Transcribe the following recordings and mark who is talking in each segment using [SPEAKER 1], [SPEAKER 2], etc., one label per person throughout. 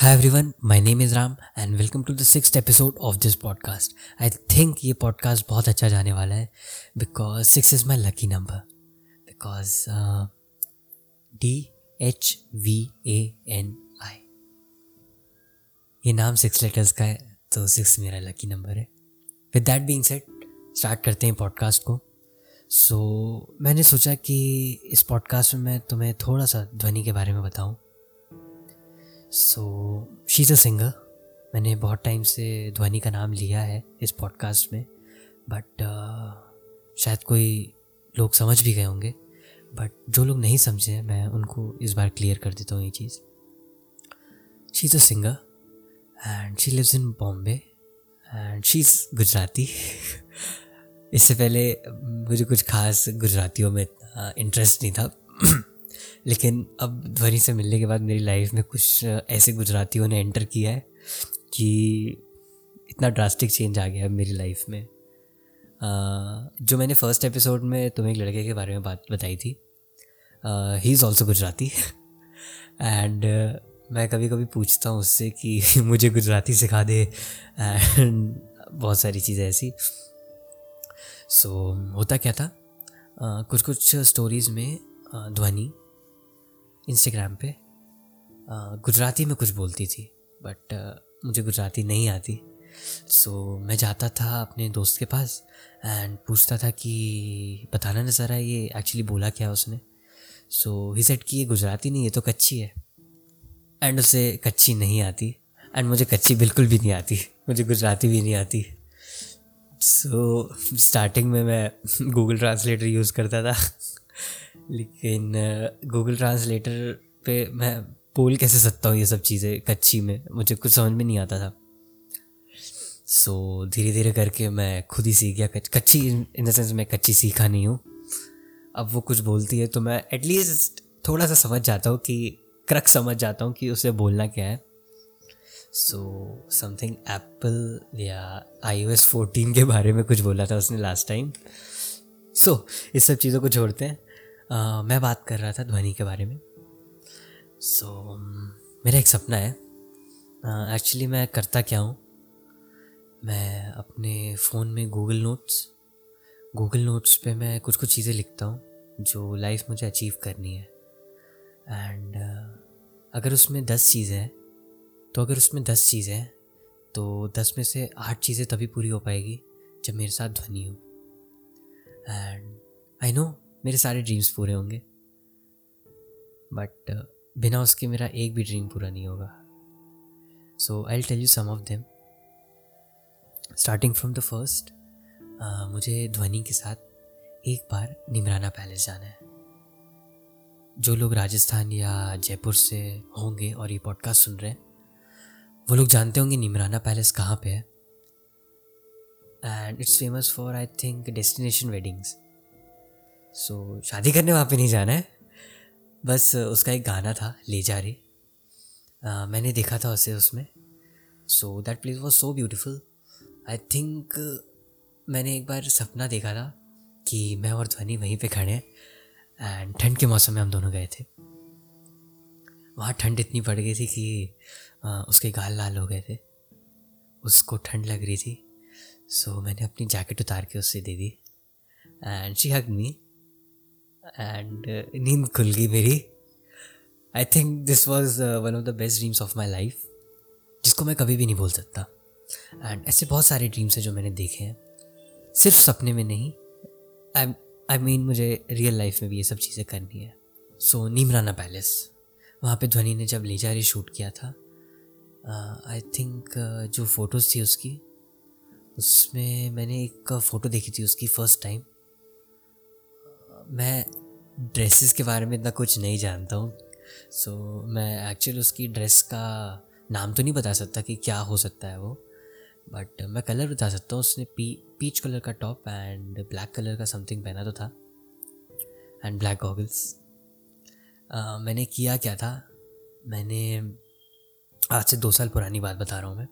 [SPEAKER 1] Hi everyone my name is Ram and welcome to the six episode of this podcast I think ये podcast बहुत अच्छा जाने वाला है because six is my lucky number because D H V A N I ये नाम six letters का है तो सिक्स मेरा लकी नंबर है. With that being set start करते हैं पॉडकास्ट को. सो so, मैंने सोचा कि इस पॉडकास्ट में मैं तुम्हें थोड़ा सा ध्वनि के बारे में बताऊँ। So she is a singer मैंने बहुत टाइम से ध्वनि का नाम लिया है इस पॉडकास्ट में बट uh, शायद कोई लोग समझ भी गए होंगे बट जो लोग नहीं समझे मैं उनको इस बार क्लियर कर देता हूँ ये चीज़। She is a singer and she lives in Bombay and she is Gujarati इससे पहले मुझे कुछ खास गुजरातियों में इतना इंटरेस्ट नहीं था। लेकिन अब ध्वनि से मिलने के बाद मेरी लाइफ में कुछ ऐसे गुजरातियों ने एंटर किया है कि इतना ड्रास्टिक चेंज आ गया है मेरी लाइफ में। जो मैंने फ़र्स्ट एपिसोड में तुम्हें एक लड़के के बारे में बात बताई थी he is also Gujarati. And मैं कभी कभी पूछता हूँ उससे कि मुझे गुजराती सिखा दे। एंड बहुत सारी चीज़ें ऐसी। सो so, होता क्या था? uh, कुछ कुछ स्टोरीज़ में ध्वनि इंस्टाग्राम पे। गुजराती में कुछ बोलती थी बट मुझे गुजराती नहीं आती। सो so, मैं जाता था अपने दोस्त के पास एंड पूछता था कि बताना ना ज़रा ये एक्चुअली बोला क्या उसने? सो ही सेट कि ये गुजराती नहीं ये तो कच्ची है। एंड उसे कच्ची नहीं आती एंड मुझे कच्ची बिल्कुल भी नहीं आती मुझे गुजराती भी नहीं आती। सो so, स्टार्टिंग में मैं गूगल ट्रांसलेटर यूज़ करता था। लेकिन गूगल ट्रांसलेटर पे मैं बोल कैसे सकता हूँ ये सब चीज़ें कच्ची में? मुझे कुछ समझ में नहीं आता था। सो so, धीरे धीरे करके मैं खुद ही सीख गया। कच्ची इन द सेंस मैं कच्ची सीखा नहीं हूँ। अब वो कुछ बोलती है तो मैं एटलीस्ट थोड़ा सा समझ जाता हूँ कि क्रक समझ जाता हूँ कि उसे बोलना क्या है। सो समथिंग एप्पल या आई ओ एस फोर्टीन के बारे में कुछ बोला था उसने लास्ट टाइम सो so, इस सब चीज़ों को छोड़ते हैं। मैं बात कर रहा था ध्वनि के बारे में। सो so, मेरा एक सपना है। एक्चुअली मैं करता क्या हूँ? मैं अपने फ़ोन में गूगल नोट्स गूगल नोट्स पे मैं कुछ कुछ चीज़ें लिखता हूँ जो लाइफ मुझे अचीव करनी है। एंड uh, अगर उसमें दस चीज़ें हैं तो अगर उसमें दस चीज़ें हैं तो दस में से आठ चीज़ें तभी पूरी हो पाएगी जब मेरे साथ ध्वनि हो। एंड आई नो मेरे सारे ड्रीम्स पूरे होंगे। बट uh, बिना उसके मेरा एक भी ड्रीम पूरा नहीं होगा। So I tell you some of them starting from the first मुझे ध्वनि के साथ एक बार निमराना पैलेस जाना है। जो लोग राजस्थान या जयपुर से होंगे और ये पॉडकास्ट सुन रहे हैं वो लोग जानते होंगे निमराना पैलेस कहाँ पे है। And it's famous for I think destination weddings so शादी करने वहाँ पे नहीं जाना है। बस उसका एक गाना था ले जा रे। मैंने देखा था उसे उसमें। So that place was so beautiful I think मैंने एक बार सपना देखा था कि मैं और ध्वनि वहीं पे खड़े हैं एंड ठंड के मौसम में हम दोनों गए थे। वहाँ ठंड इतनी पड़ गई थी कि uh, उसके गाल लाल हो गए थे। उसको ठंड लग रही थी। सो so, मैंने अपनी जैकेट उतार के उससे दे दी। And she hug me and uh, नींद खुल गई मेरी। I think this was one of the best dreams of my life जिसको मैं कभी भी नहीं भूल सकता। एंड ऐसे बहुत सारे ड्रीम्स हैं जो मैंने देखे हैं। सिर्फ़ सपने में नहीं आई आई मीन मुझे रियल लाइफ में भी ये सब चीज़ें करनी है। सो so, नीमराना पैलेस वहाँ पे ध्वनि ने जब ले जा रही शूट किया था आई uh, थिंक uh, जो फ़ोटोज़ थी उसकी उसमें मैंने एक फ़ोटो देखी थी उसकी फ़र्स्ट टाइम मैं ड्रेसेस के बारे में इतना कुछ नहीं जानता हूँ। सो so, मैं एक्चुअली उसकी ड्रेस का नाम तो नहीं बता सकता कि क्या हो सकता है वो। बट मैं कलर बता सकता हूँ उसने पी पीच कलर का टॉप एंड ब्लैक कलर का समथिंग पहना तो था। एंड ब्लैक गॉगल्स मैंने किया क्या था? मैंने आज से दो साल पुरानी बात बता रहा हूँ मैं।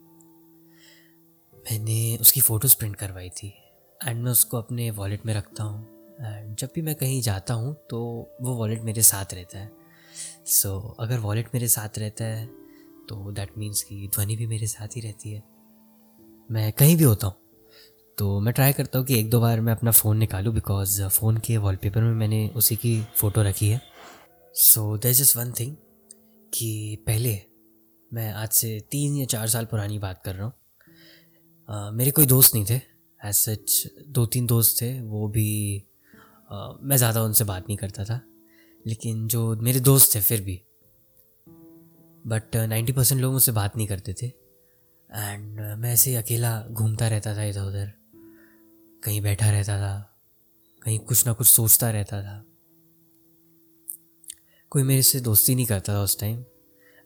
[SPEAKER 1] मैंने उसकी फ़ोटोज़ प्रिंट करवाई थी। एंड मैं उसको अपने वॉलेट में रखता हूँ। जब भी मैं कहीं जाता हूँ तो वो वॉलेट मेरे साथ रहता है। सो so, अगर वॉलेट मेरे साथ रहता है तो दैट मीन्स कि ध्वनि भी मेरे साथ ही रहती है। मैं कहीं भी होता हूँ तो मैं ट्राई करता हूँ कि एक दो बार मैं अपना फ़ोन निकालूँ बिकॉज़ फ़ोन के वॉलपेपर में मैंने उसी की फ़ोटो रखी है। So there just one thing कि पहले मैं आज से तीन या चार साल पुरानी बात कर रहा हूँ। मेरे कोई दोस्त नहीं थे एज सच दो तीन दोस्त थे वो भी मैं ज़्यादा उनसे बात नहीं करता था, लेकिन जो मेरे दोस्त थे फिर भी। बट नाइन्टी परसेंट लोग मुझसे बात नहीं करते थे। एंड मैं ऐसे अकेला घूमता रहता था इधर उधर। कहीं बैठा रहता था, कहीं कुछ ना कुछ सोचता रहता था। कोई मेरे से दोस्ती नहीं करता था उस time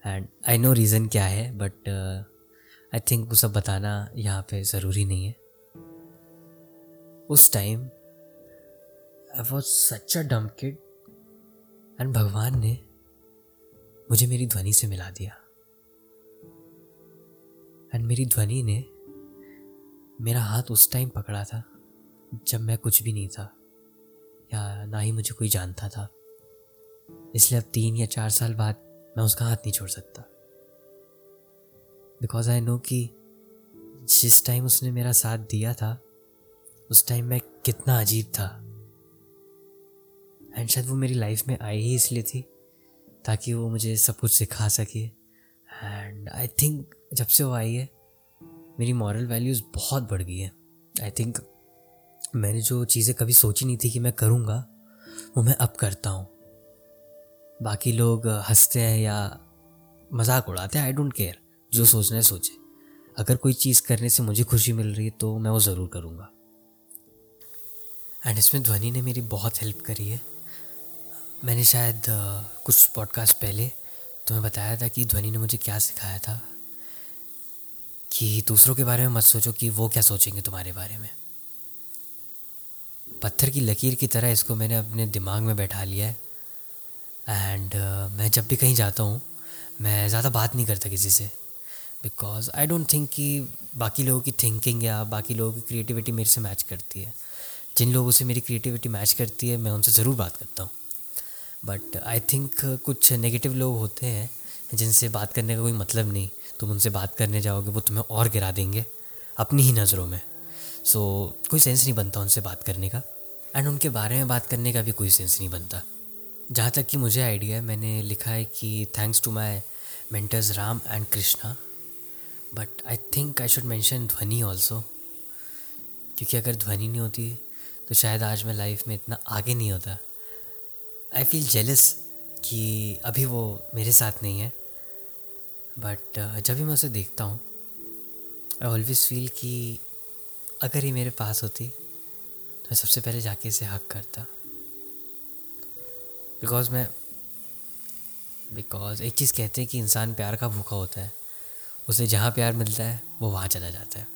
[SPEAKER 1] and I know reason क्या है बट आई थिंक वो सब बताना यहाँ पे ज़रूरी नहीं है। उस टाइम आई वॉज़ सच अ डम किड एंड भगवान ने मुझे मेरी ध्वनि से मिला दिया। एंड मेरी ध्वनि ने मेरा हाथ उस टाइम पकड़ा था, जब मैं कुछ भी नहीं था, या ना ही मुझे कोई जानता था। इसलिए अब तीन या चार साल बाद मैं उसका हाथ नहीं छोड़ सकता। बिकॉज़ आई नो कि जिस टाइम उसने मेरा साथ दिया था, उस टाइम मैं कितना अजीब था। एंड शायद वो मेरी लाइफ में आई ही इसलिए थी, ताकि वो मुझे सब कुछ सिखा सके। एंड आई थिंक जब से वो आई है, मेरी मॉरल वैल्यूज़ बहुत बढ़ गई है। आई थिंक मैंने जो चीज़ें कभी सोची नहीं थी कि मैं करूँगा, वो मैं अब करता हूँ। बाकी लोग हँसते हैं या मज़ाक उड़ाते हैं आई डोंट केयर जो सोचना है सोचे। अगर कोई चीज़ करने से मुझे खुशी मिल रही है तो मैं वो ज़रूर करूँगा। एंड इसमें ध्वनि ने मेरी बहुत हेल्प करी है। मैंने शायद कुछ पॉडकास्ट पहले तुम्हें बताया था कि ध्वनि ने मुझे क्या सिखाया था कि दूसरों के बारे में मत सोचो कि वो क्या सोचेंगे तुम्हारे बारे में। पत्थर की लकीर की तरह इसको मैंने अपने दिमाग में बैठा लिया है। एंड uh, मैं जब भी कहीं जाता हूँ मैं ज़्यादा बात नहीं करता किसी से। बिकॉज़ आई डोंट थिंक कि बाकी लोगों की थिंकिंग या बाकी लोगों की क्रिएटिविटी मेरे से मैच करती है। जिन लोगों से मेरी क्रिएटिविटी मैच करती है मैं उनसे ज़रूर बात करता हूँ। बट आई थिंक कुछ नेगेटिव लोग होते हैं जिनसे बात करने का कोई मतलब नहीं। तुम उनसे बात करने जाओगे वो तुम्हें और गिरा देंगे अपनी ही नज़रों में। सो so, कोई सेंस नहीं बनता उनसे बात करने का। एंड उनके बारे में बात करने का भी कोई सेंस नहीं बनता। जहाँ तक कि मुझे आइडिया है मैंने लिखा है कि thanks to my mentors Ram and Krishna but I think I should mention Dhwani also क्योंकि अगर ध्वनि नहीं होती तो शायद आज मैं लाइफ में इतना आगे नहीं होता। आई फील जेलस कि अभी वो मेरे साथ नहीं है। बट uh, जब भी मैं उसे देखता हूँ आई ऑलवेज फील कि अगर ही मेरे पास होती तो मैं सबसे पहले जाके इसे हक करता। बिकॉज़ मैं बिकॉज़ एक चीज़ कहते हैं कि इंसान प्यार का भूखा होता है। उसे जहाँ प्यार मिलता है वो वहाँ चला जाता है।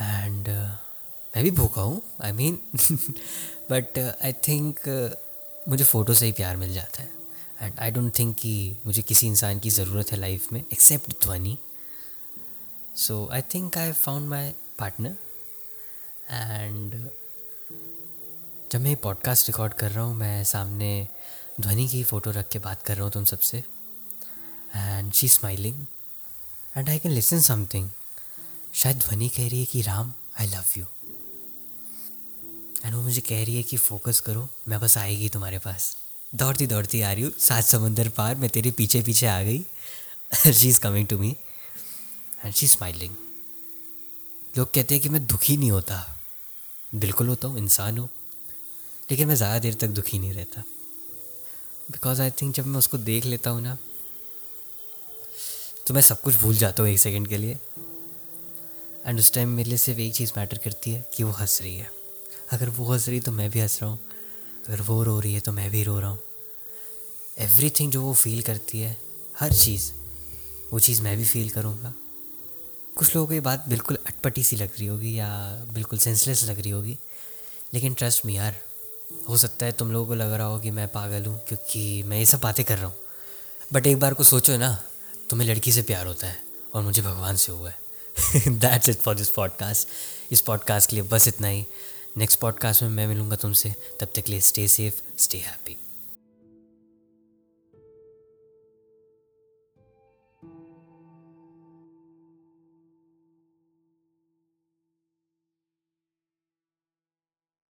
[SPEAKER 1] एंड uh, मैं भी भूखा हूँ I mean but I think मुझे फ़ोटो से ही प्यार मिल जाता है। एंड आई डोंट थिंक कि मुझे किसी इंसान की ज़रूरत है लाइफ में except Dhwani. So I think I found my partner and जब मैं पॉडकास्ट रिकॉर्ड कर रहा हूँ, मैं सामने ध्वनि की फ़ोटो रख के बात कर रहा हूँ तुम सबसे। And she smiling and I can listen something शायद ध्वनि कह रही है कि, Ram I love you and वो मुझे कह रही है कि फोकस करो, मैं बस आएगी तुम्हारे पास। दौड़ती दौड़ती आ रही हूँ, सात समुंदर पार, मैं तेरे पीछे पीछे आ गई। She is coming to me and she smiling लोग कहते हैं कि मैं दुखी नहीं होता। बिल्कुल होता हूँ, इंसान हूँ। लेकिन मैं ज़्यादा देर तक दुखी नहीं रहता। बिकॉज़ आई थिंक जब मैं उसको देख लेता हूँ ना तो मैं सब कुछ भूल जाता हूँ एक सेकेंड के लिए। एंड उस टाइम मेरे लिए सिर्फ़ एक चीज़ मैटर करती है कि वो हंस रही है। अगर वो हंस रही तो मैं भी हंस रहा हूँ। अगर वो रो रही है तो मैं भी रो रहा हूँ। एवरी थिंग जो वो फील करती है, हर चीज़, वो चीज़ मैं भी फील करूँगा। कुछ लोगों को ये बात बिल्कुल अटपटी सी लग रही होगी या बिल्कुल सेंसलेस लग रही होगी, लेकिन ट्रस्ट मी यार, हो सकता है तुम लोगों को लग रहा हो कि मैं पागल हूँ क्योंकि मैं ये सब बातें कर रहा हूँ। बट एक बार को सोचो ना, तुम्हें लड़की से प्यार होता है और मुझे भगवान से हुआ है। That's it for this podcast इस पॉडकास्ट के लिए बस इतना ही। नेक्स्ट पॉडकास्ट में मैं मिलूँगा तुमसे। तब तक लिए स्टे सेफ़ स्टे हैप्पी